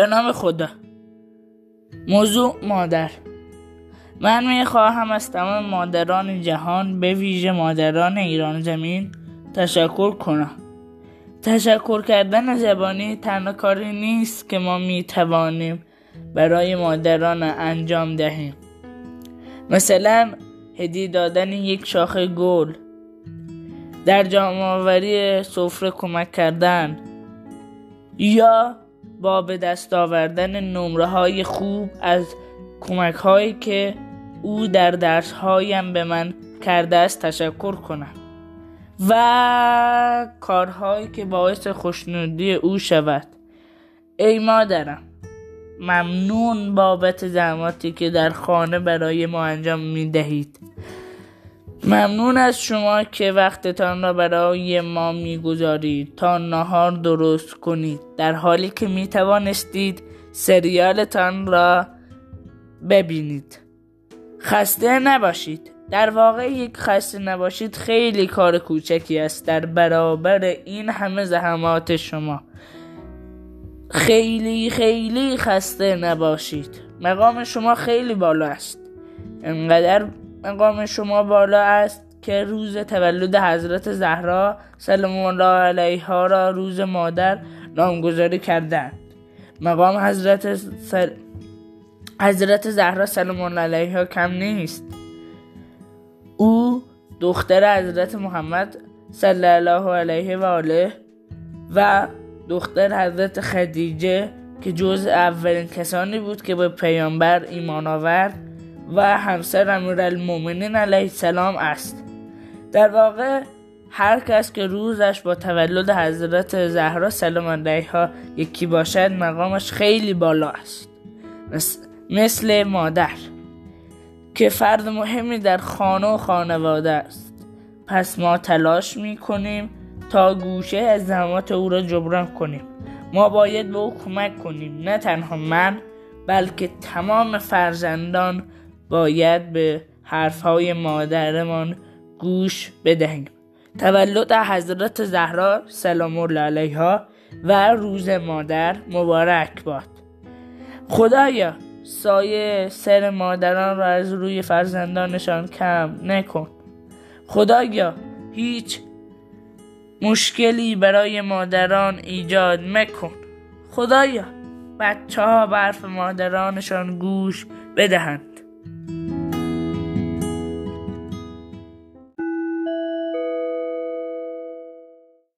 به نام خدا. موضوع مادر. من می خواهم از تمام مادران جهان به ویژه مادران ایران زمین تشکر کنم. تشکر کردن زبانی تنها کاری نیست که ما می توانیم برای مادران انجام دهیم. مثلا هدیه دادن یک شاخه گل در جمعآوری سفره کمک کردن یا با به دست آوردن نمره های خوب از کمک هایی که او در درس هایم به من کرده است تشکر کنم. و کارهایی که باعث خوشنودی او شود. ای مادرم ممنون بابت زحماتی که در خانه برای ما انجام می دهید ممنون از شما که وقتتان را برای ما می‌گذارید. تا نهار درست کنید. در حالی که می توانستید سریالتان را ببینید. خسته نباشید. در واقع یک خسته نباشید خیلی کار کوچکی است در برابر این همه زحمات شما. خیلی خیلی خسته نباشید. مقام شما خیلی بالا است. انقدر مقام شما بالا است که روز تولد حضرت زهرا سلام الله علیها را روز مادر نامگذاری کردند. مقام حضرت سل... حضرت زهرا سلام الله علیها کم نیست. او دختر حضرت محمد صلی الله علیه و آله و دختر حضرت خدیجه که جز اولین کسانی بود که به پیامبر ایمان آورد و همسر امیرالمؤمنین علیه السلام است. در واقع هر کس که روزش با تولد حضرت زهرا سلام علیها یکی باشد مقامش خیلی بالا است. مثل مادر که فرد مهمی در خانه و خانواده است. پس ما تلاش می کنیم تا گوشه از زحمات او را جبران کنیم. ما باید به او کمک کنیم. نه تنها من بلکه تمام فرزندان باید به حرفهای مادرمان گوش بدهیم. تولد حضرت زهرا سلام الله علیها و روز مادر مبارک باد. خدایا سایه سر مادران را از روی فرزندانشان کم نکن. خدایا هیچ مشکلی برای مادران ایجاد مکن. خدایا بچه ها برف مادرانشان گوش بدهند. thank you